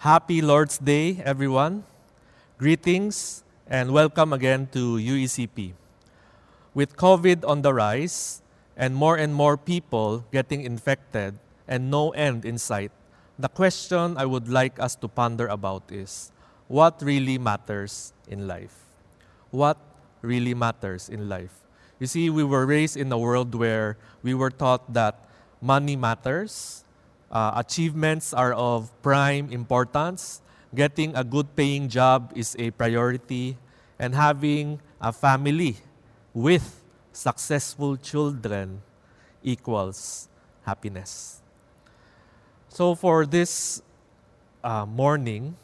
Happy Lord's Day, everyone. Greetings and welcome again to UECP. With COVID on the rise and more and more people getting infected and no end in sight, the question I would like us to ponder about is what really matters in life? What really matters in life? You see, we were raised in a world where we were taught that money matters, uh, achievements are of prime importance, getting a good paying job is a priority, and having a family with successful children equals happiness. So, for this uh, morning,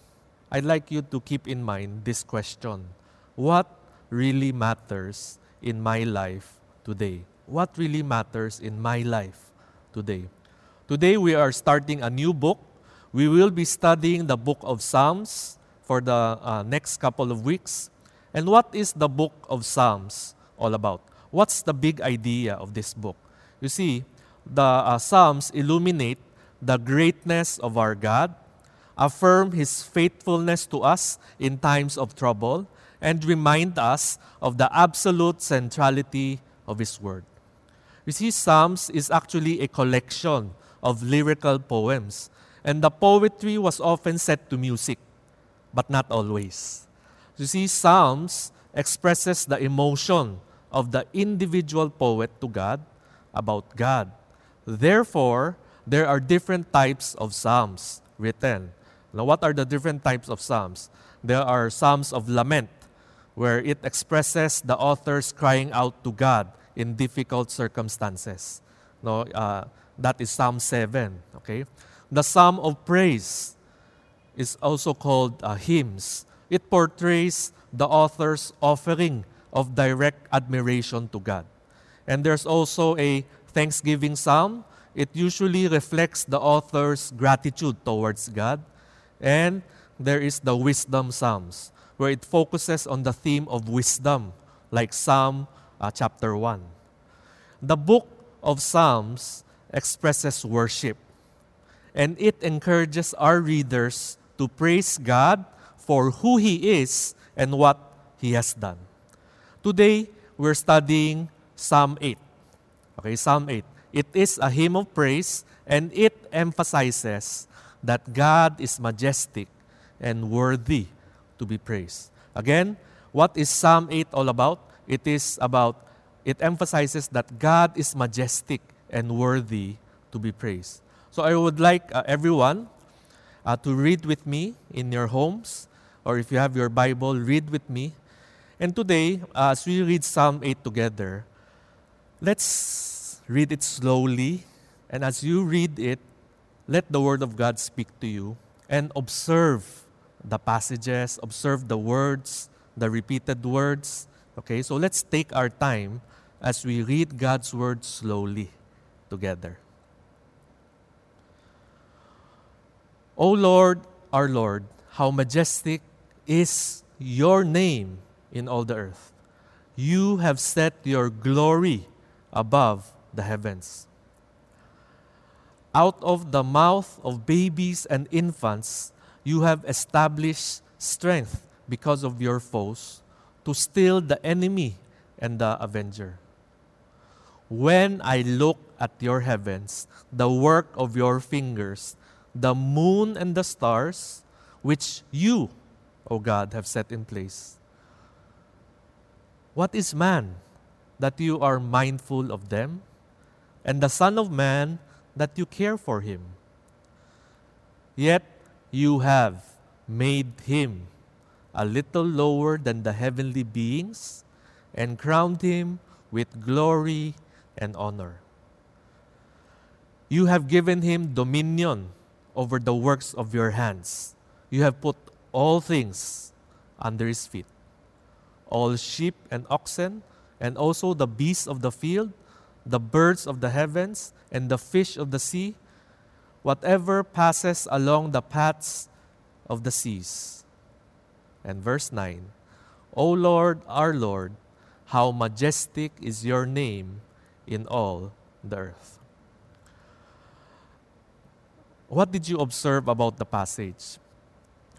I'd like you to keep in mind this question What really matters in my life today? What really matters in my life today? Today, we are starting a new book. We will be studying the book of Psalms for the uh, next couple of weeks. And what is the book of Psalms all about? What's the big idea of this book? You see, the uh, Psalms illuminate the greatness of our God, affirm His faithfulness to us in times of trouble, and remind us of the absolute centrality of His Word. You see, Psalms is actually a collection of lyrical poems, and the poetry was often set to music, but not always. You see, Psalms expresses the emotion of the individual poet to God about God. Therefore, there are different types of psalms written. Now, what are the different types of psalms? There are psalms of lament, where it expresses the authors crying out to God in difficult circumstances. No, uh, that is Psalm 7. Okay? The Psalm of Praise is also called uh, hymns. It portrays the author's offering of direct admiration to God. And there's also a Thanksgiving Psalm. It usually reflects the author's gratitude towards God. And there is the Wisdom Psalms, where it focuses on the theme of wisdom, like Psalm uh, chapter 1. The book of Psalms expresses worship, and it encourages our readers to praise God for who He is and what He has done. Today, we're studying Psalm 8. Okay, Psalm 8. It is a hymn of praise and it emphasizes that God is majestic and worthy to be praised. Again, what is Psalm 8 all about? It is about, it emphasizes that God is majestic and worthy to be praised. So I would like uh, everyone uh, to read with me in your homes, or if you have your Bible, read with me and today, uh, as we read Psalm 8 together, let's read it slowly. And as you read it, let the Word of God speak to you and observe the passages, observe the words, the repeated words. Okay, so let's take our time as we read God's Word slowly together. O Lord, our Lord, how majestic is your name in all the earth. You have set your glory above the heavens. Out of the mouth of babies and infants, you have established strength because of your foes to still the enemy and the avenger. When I look at your heavens, the work of your fingers, the moon and the stars, which you, O God, have set in place, what is man that you are mindful of them? And the Son of Man that you care for him? Yet you have made him a little lower than the heavenly beings and crowned him with glory and honor. You have given him dominion over the works of your hands. You have put all things under his feet all sheep and oxen, and also the beasts of the field, the birds of the heavens, and the fish of the sea, whatever passes along the paths of the seas. And verse 9 O Lord, our Lord, how majestic is your name in all the earth. What did you observe about the passage?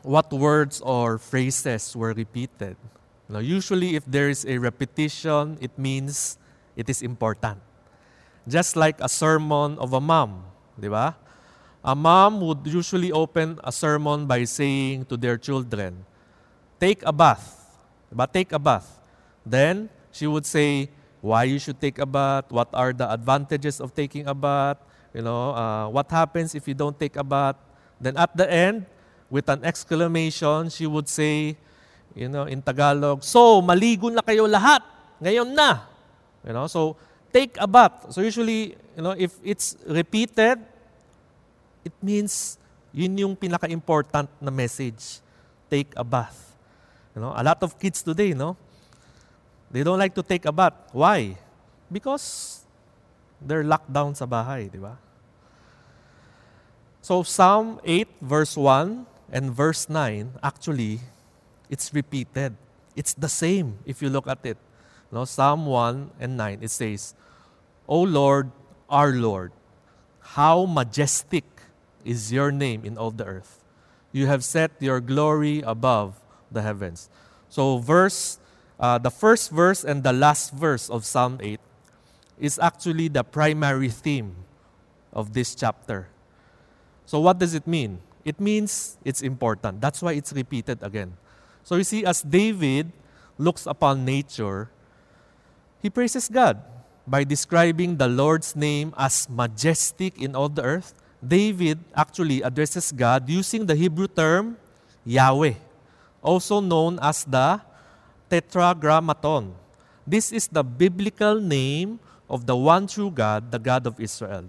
what words or phrases were repeated. Now, usually, if there is a repetition, it means it is important. Just like a sermon of a mom, di ba? A mom would usually open a sermon by saying to their children, Take a bath. But take a bath. Then she would say why you should take a bath, what are the advantages of taking a bath, you know, uh, what happens if you don't take a bath. Then at the end, with an exclamation, she would say, you know, in Tagalog, So, maligo na kayo lahat. Ngayon na. You know, so take a bath. So usually, you know, if it's repeated, it means yun yung pinaka-important na message. Take a bath. You know, a lot of kids today, no? They don't like to take a bath. Why? Because they're locked down sa bahay, di ba? So Psalm 8 verse 1 and verse 9 actually it's repeated. It's the same if you look at it. No, Psalm 1 and 9 it says, "O Lord, our Lord, how majestic is your name in all the earth. You have set your glory above the heavens." So verse uh, the first verse and the last verse of Psalm 8 is actually the primary theme of this chapter. So, what does it mean? It means it's important. That's why it's repeated again. So, you see, as David looks upon nature, he praises God by describing the Lord's name as majestic in all the earth. David actually addresses God using the Hebrew term Yahweh, also known as the Tetragrammaton. This is the biblical name of the one true God, the God of Israel.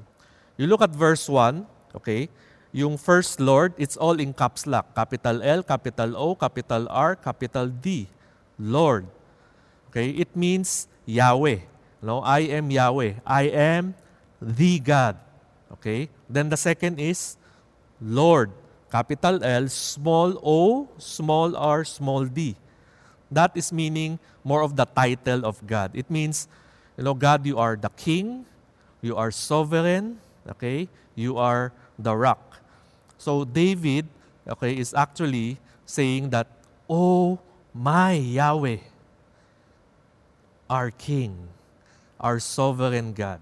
You look at verse 1, okay? Yung first Lord, it's all in caps lock. Capital L, capital O, capital R, capital D. Lord. Okay? It means Yahweh. No, I am Yahweh. I am the God. Okay? Then the second is Lord. Capital L, small o, small r, small d. That is meaning more of the title of God. It means, you know, God, you are the king, you are sovereign, okay? You are the rock. So David, okay, is actually saying that, Oh my Yahweh, our king, our sovereign God.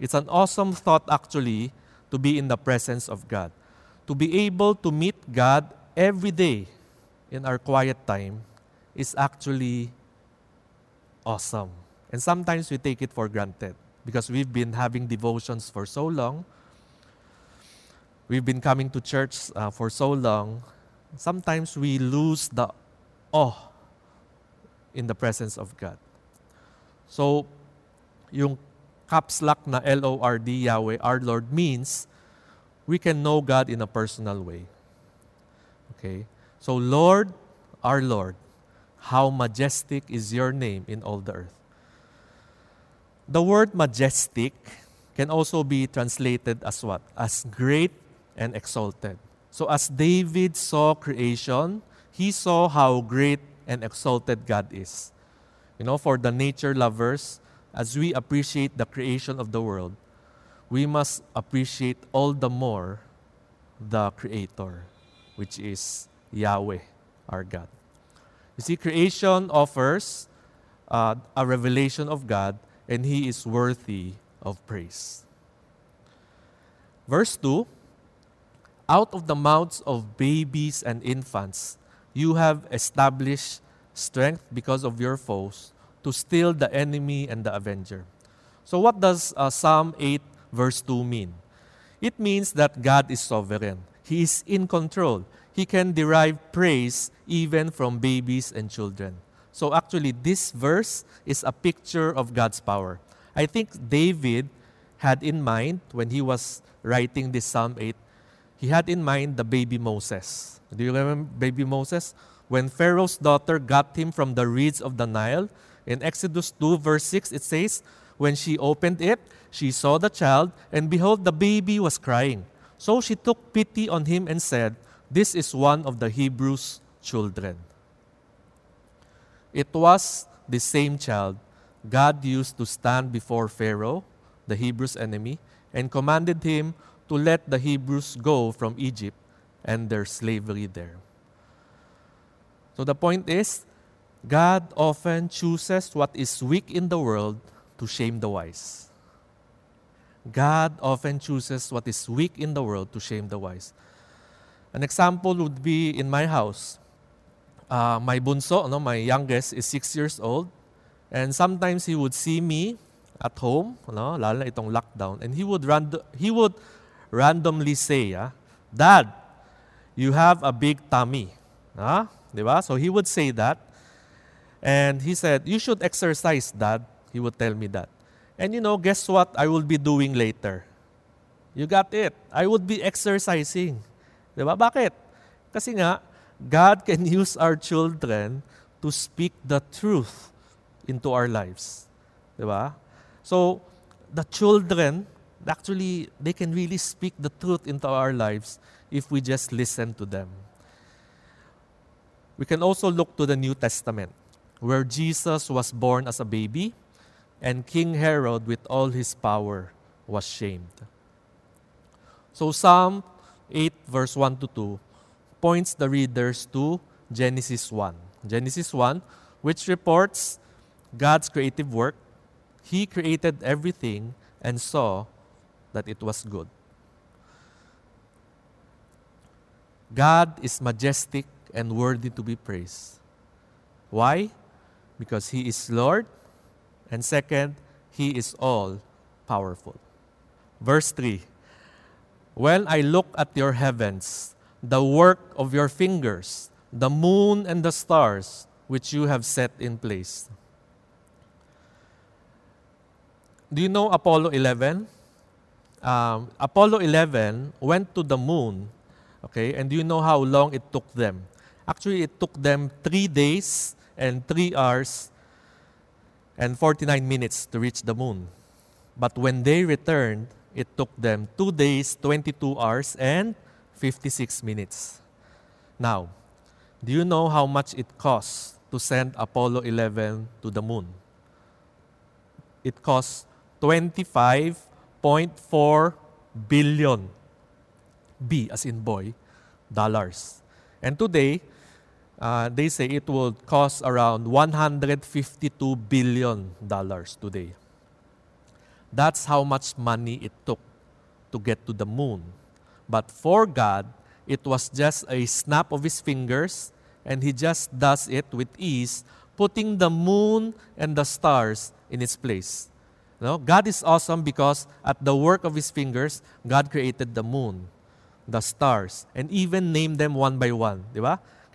It's an awesome thought actually to be in the presence of God. To be able to meet God every day in our quiet time is actually awesome. And sometimes we take it for granted because we've been having devotions for so long. We've been coming to church uh, for so long. Sometimes we lose the awe in the presence of God. So, yung caps lock na L-O-R-D, Yahweh, our Lord, means we can know God in a personal way. Okay? So, Lord, our Lord, how majestic is your name in all the earth. The word majestic can also be translated as what? As great and exalted. So, as David saw creation, he saw how great and exalted God is. You know, for the nature lovers, as we appreciate the creation of the world, we must appreciate all the more the Creator, which is Yahweh, our God. You see, creation offers uh, a revelation of God, and He is worthy of praise. Verse 2 Out of the mouths of babies and infants, you have established strength because of your foes to still the enemy and the avenger. So, what does uh, Psalm 8, verse 2 mean? It means that God is sovereign, He is in control he can derive praise even from babies and children. So actually, this verse is a picture of God's power. I think David had in mind when he was writing this Psalm 8, he had in mind the baby Moses. Do you remember baby Moses? When Pharaoh's daughter got him from the reeds of the Nile, in Exodus 2, verse 6, it says, When she opened it, she saw the child, and behold, the baby was crying. So she took pity on him and said, this is one of the Hebrews' children. It was the same child God used to stand before Pharaoh, the Hebrews' enemy, and commanded him to let the Hebrews go from Egypt and their slavery there. So the point is, God often chooses what is weak in the world to shame the wise. God often chooses what is weak in the world to shame the wise. An example would be in my house. Uh, my bunso, no, my youngest, is six years old. And sometimes he would see me at home, no, lalo na itong lockdown, and he would, rand- he would randomly say, ah, Dad, you have a big tummy. Ah, di ba? So he would say that. And he said, You should exercise, Dad. He would tell me that. And you know, guess what I will be doing later? You got it. I would be exercising. Di ba? Bakit? Kasi nga, God can use our children to speak the truth into our lives. Di ba? So, the children, actually, they can really speak the truth into our lives if we just listen to them. We can also look to the New Testament, where Jesus was born as a baby and King Herod, with all his power, was shamed. So, Psalm 8, verse 1 to 2, points the readers to Genesis 1. Genesis 1, which reports God's creative work. He created everything and saw that it was good. God is majestic and worthy to be praised. Why? Because He is Lord and second, He is all powerful. Verse 3 When I look at your heavens, the work of your fingers, the moon and the stars which you have set in place. Do you know Apollo 11? Um, Apollo 11 went to the moon, okay, and do you know how long it took them? Actually, it took them three days and three hours and 49 minutes to reach the moon. But when they returned, it took them 2 days, 22 hours, and 56 minutes. Now, do you know how much it costs to send Apollo 11 to the moon? It costs 25.4 billion, B as in boy, dollars. And today, uh, they say it will cost around 152 billion dollars today. That's how much money it took to get to the moon. But for God, it was just a snap of his fingers, and he just does it with ease, putting the moon and the stars in its place. No? God is awesome because at the work of his fingers, God created the moon, the stars, and even named them one by one.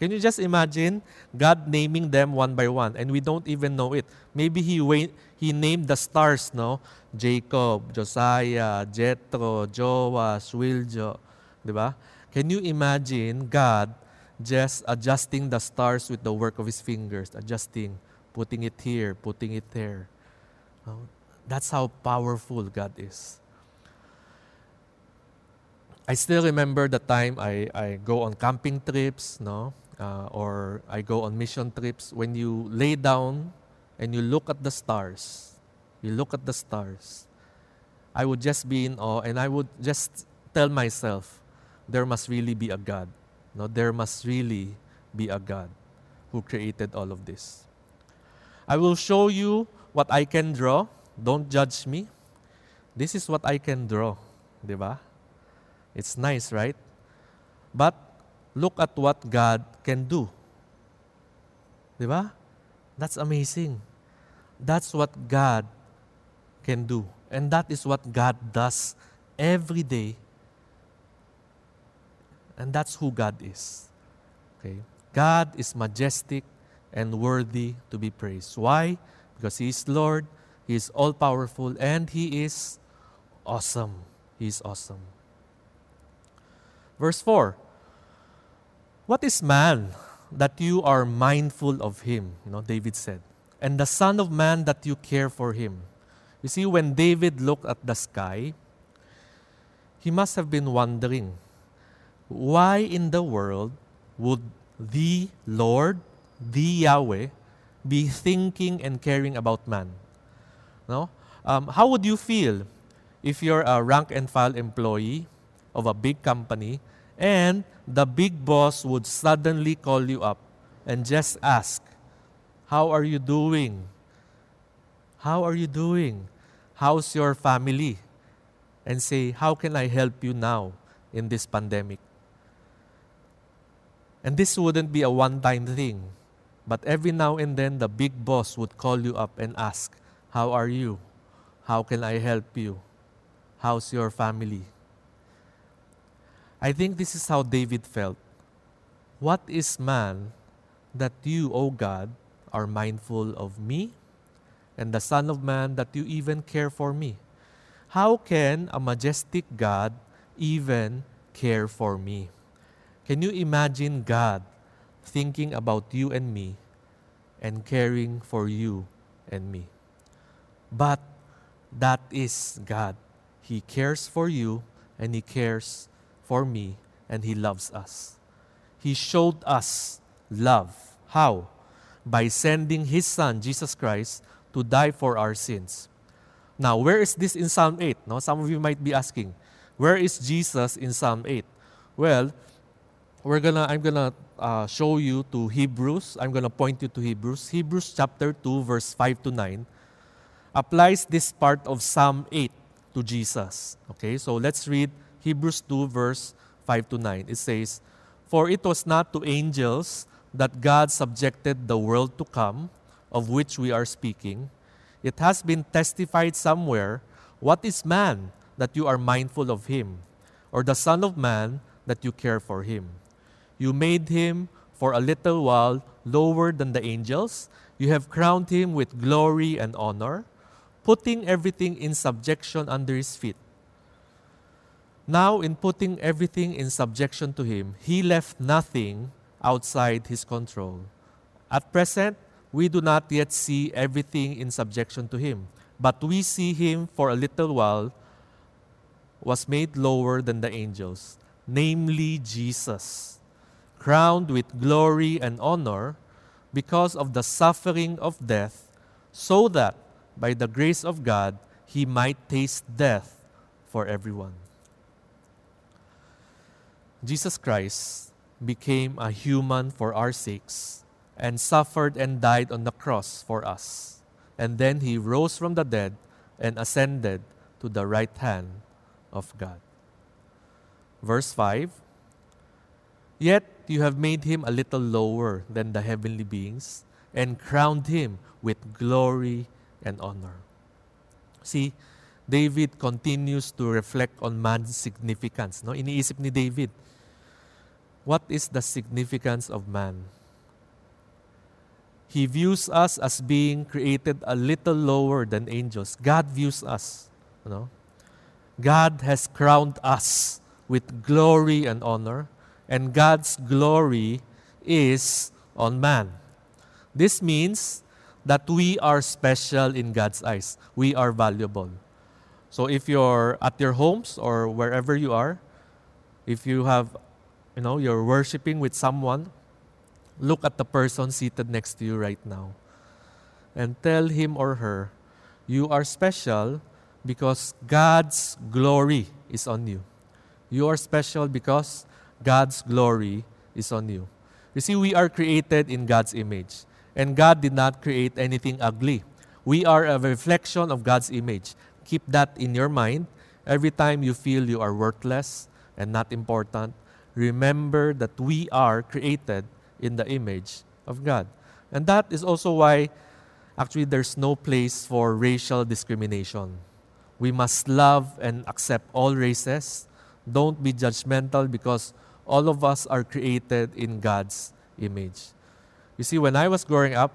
Can you just imagine God naming them one by one and we don't even know it? Maybe He, he named the stars, no? Jacob, Josiah, Jethro, Joash, Wiljo. Di ba? Can you imagine God just adjusting the stars with the work of His fingers, adjusting, putting it here, putting it there? Oh, that's how powerful God is. I still remember the time I, I go on camping trips, no? Uh, or I go on mission trips, when you lay down and you look at the stars, you look at the stars, I would just be in awe and I would just tell myself, there must really be a God. No, there must really be a God who created all of this. I will show you what I can draw. Don't judge me. This is what I can draw. Diba? It's nice, right? But look at what God can do. Di ba? That's amazing. That's what God can do. And that is what God does every day. And that's who God is. Okay? God is majestic and worthy to be praised. Why? Because He is Lord, He is all powerful, and He is awesome. He is awesome. Verse 4 what is man that you are mindful of him? You know, David said. And the Son of Man that you care for him. You see, when David looked at the sky, he must have been wondering, why in the world would the Lord, the Yahweh, be thinking and caring about man? No? Um, how would you feel if you're a rank and file employee of a big company and the big boss would suddenly call you up and just ask, How are you doing? How are you doing? How's your family? And say, How can I help you now in this pandemic? And this wouldn't be a one time thing, but every now and then the big boss would call you up and ask, How are you? How can I help you? How's your family? I think this is how David felt. What is man that you, O God, are mindful of me? And the Son of Man that you even care for me? How can a majestic God even care for me? Can you imagine God thinking about you and me and caring for you and me? But that is God. He cares for you and He cares for me and He loves us. He showed us love. How? By sending His Son, Jesus Christ, to die for our sins. Now, where is this in Psalm 8? No? Some of you might be asking, where is Jesus in Psalm 8? Well, we're gonna, I'm gonna uh, show you to Hebrews. I'm gonna point you to Hebrews. Hebrews chapter 2, verse 5 to 9 applies this part of Psalm 8 to Jesus. Okay, so let's read Hebrews 2, verse 5 to 9. It says, For it was not to angels that God subjected the world to come, of which we are speaking. It has been testified somewhere, What is man that you are mindful of him, or the Son of Man that you care for him? You made him for a little while lower than the angels. You have crowned him with glory and honor putting everything in subjection under his feet. Now, in putting everything in subjection to him, he left nothing outside his control. At present, we do not yet see everything in subjection to him, but we see him for a little while was made lower than the angels, namely Jesus, crowned with glory and honor because of the suffering of death, so that by the grace of God, he might taste death for everyone. Jesus Christ became a human for our sakes and suffered and died on the cross for us. And then he rose from the dead and ascended to the right hand of God. Verse 5 Yet you have made him a little lower than the heavenly beings and crowned him with glory and honor. See, David continues to reflect on man's significance. No? Iniisip ni David, what is the significance of man? He views us as being created a little lower than angels. God views us. You know? God has crowned us with glory and honor, and God's glory is on man. This means that we are special in God's eyes. We are valuable. So if you're at your homes or wherever you are, if you have, you know, you're worshiping with someone, look at the person seated next to you right now and tell him or her, you are special because God's glory is on you. You are special because God's glory is on you. You see, we are created in God's image. And God did not create anything ugly. We are a reflection of God's image. Keep that in your mind. Every time you feel you are worthless and not important, remember that we are created in the image of God. And that is also why actually there's no place for racial discrimination. We must love and accept all races. Don't be judgmental because all of us are created in God's image. You see, when I was growing up,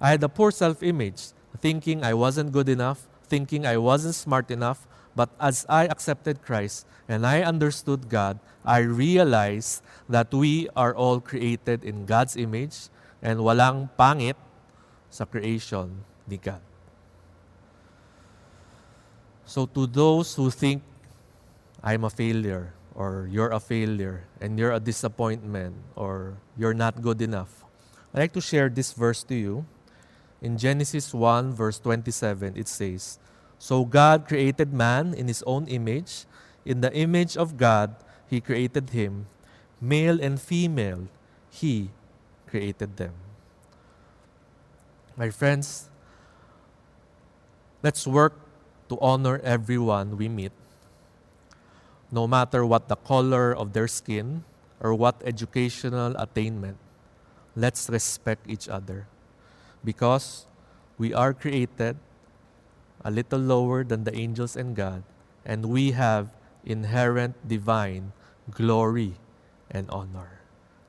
I had a poor self image, thinking I wasn't good enough, thinking I wasn't smart enough. But as I accepted Christ and I understood God, I realize that we are all created in God's image and walang pangit sa creation ni God. So to those who think I'm a failure or you're a failure and you're a disappointment or you're not good enough, I'd like to share this verse to you. In Genesis 1, verse 27, it says, So God created man in his own image. In the image of God, he created him. Male and female, he created them. My friends, let's work to honor everyone we meet, no matter what the color of their skin or what educational attainment. Let's respect each other because we are created a little lower than the angels and God, and we have inherent divine glory and honor.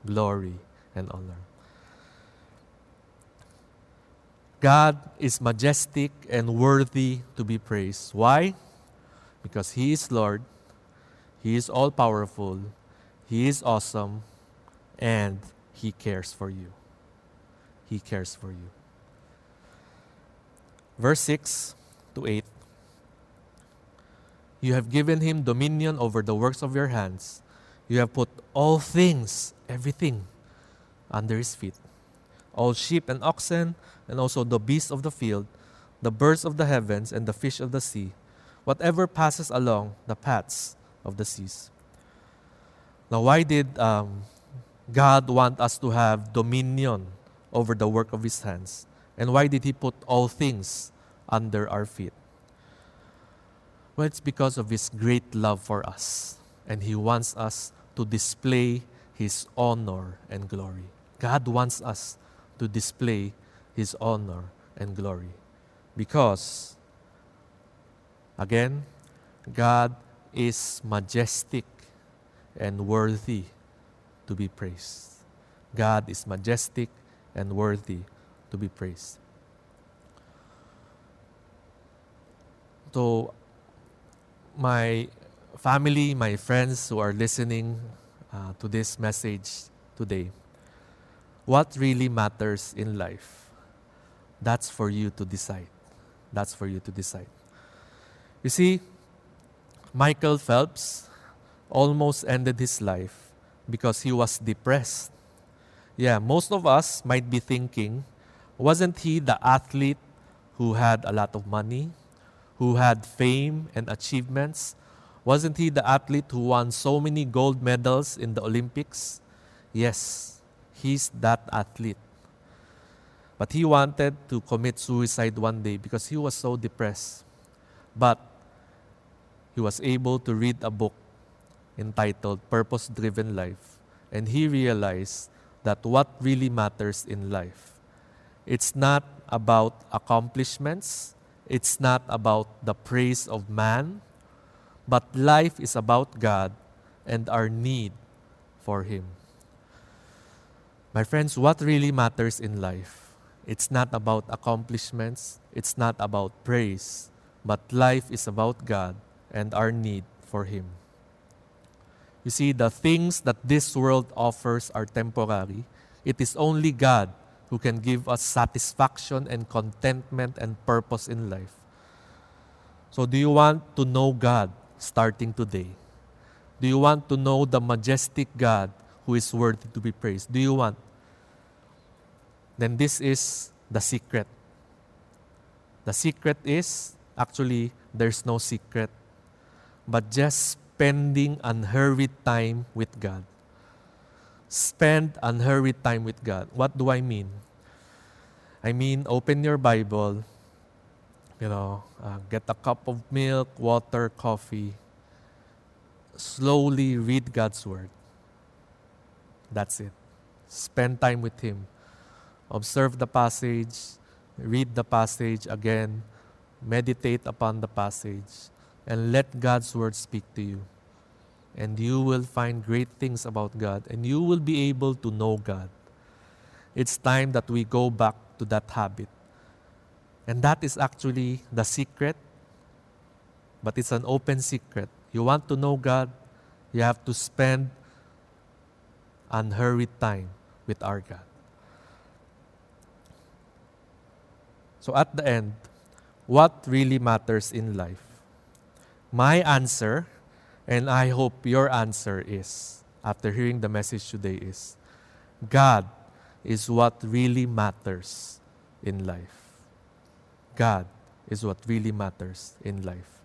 Glory and honor. God is majestic and worthy to be praised. Why? Because He is Lord, He is all powerful, He is awesome, and He cares for you. He cares for you. Verse 6 to 8 You have given Him dominion over the works of your hands. You have put all things, everything, under His feet all sheep and oxen, and also the beasts of the field, the birds of the heavens, and the fish of the sea, whatever passes along the paths of the seas. Now, why did um, God want us to have dominion over the work of His hands? And why did He put all things under our feet? Well, it's because of His great love for us, and He wants us to display His honor and glory. God wants us to display His honor and glory. Because, again, God is majestic and worthy to be praised. God is majestic and worthy to be praised. So, my family, my friends who are listening uh, to this message today, what really matters in life. That's for you to decide. That's for you to decide. You see, Michael Phelps almost ended his life because he was depressed. Yeah, most of us might be thinking, wasn't he the athlete who had a lot of money, who had fame and achievements? Wasn't he the athlete who won so many gold medals in the Olympics? Yes, he's that athlete. But he wanted to commit suicide one day because he was so depressed. But he was able to read a book entitled Purpose Driven Life. And he realized that what really matters in life, it's not about accomplishments, it's not about the praise of man, but life is about God and our need for Him. My friends, what really matters in life? It's not about accomplishments, it's not about praise, but life is about God and our need for Him. You see, the things that this world offers are temporary. It is only God who can give us satisfaction and contentment and purpose in life. So, do you want to know God starting today? Do you want to know the majestic God who is worthy to be praised? Do you want? Then this is the secret. The secret is actually there's no secret, but just spending unhurried time with God. Spend unhurried time with God. What do I mean? I mean, open your Bible, you know, uh, get a cup of milk, water, coffee. Slowly read God's Word. That's it. Spend time with Him. Observe the passage, read the passage again, meditate upon the passage, and let God's Word speak to you. And you will find great things about God, and you will be able to know God. It's time that we go back to that habit. And that is actually the secret, but it's an open secret. You want to know God, you have to spend unhurried time with our God. So at the end, what really matters in life? My answer, and I hope your answer is, after hearing the message today, is God is what really matters in life. God is what really matters in life.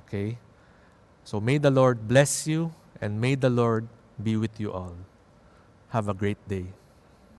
Okay? So may the Lord bless you and may the Lord be with you all. Have a great day.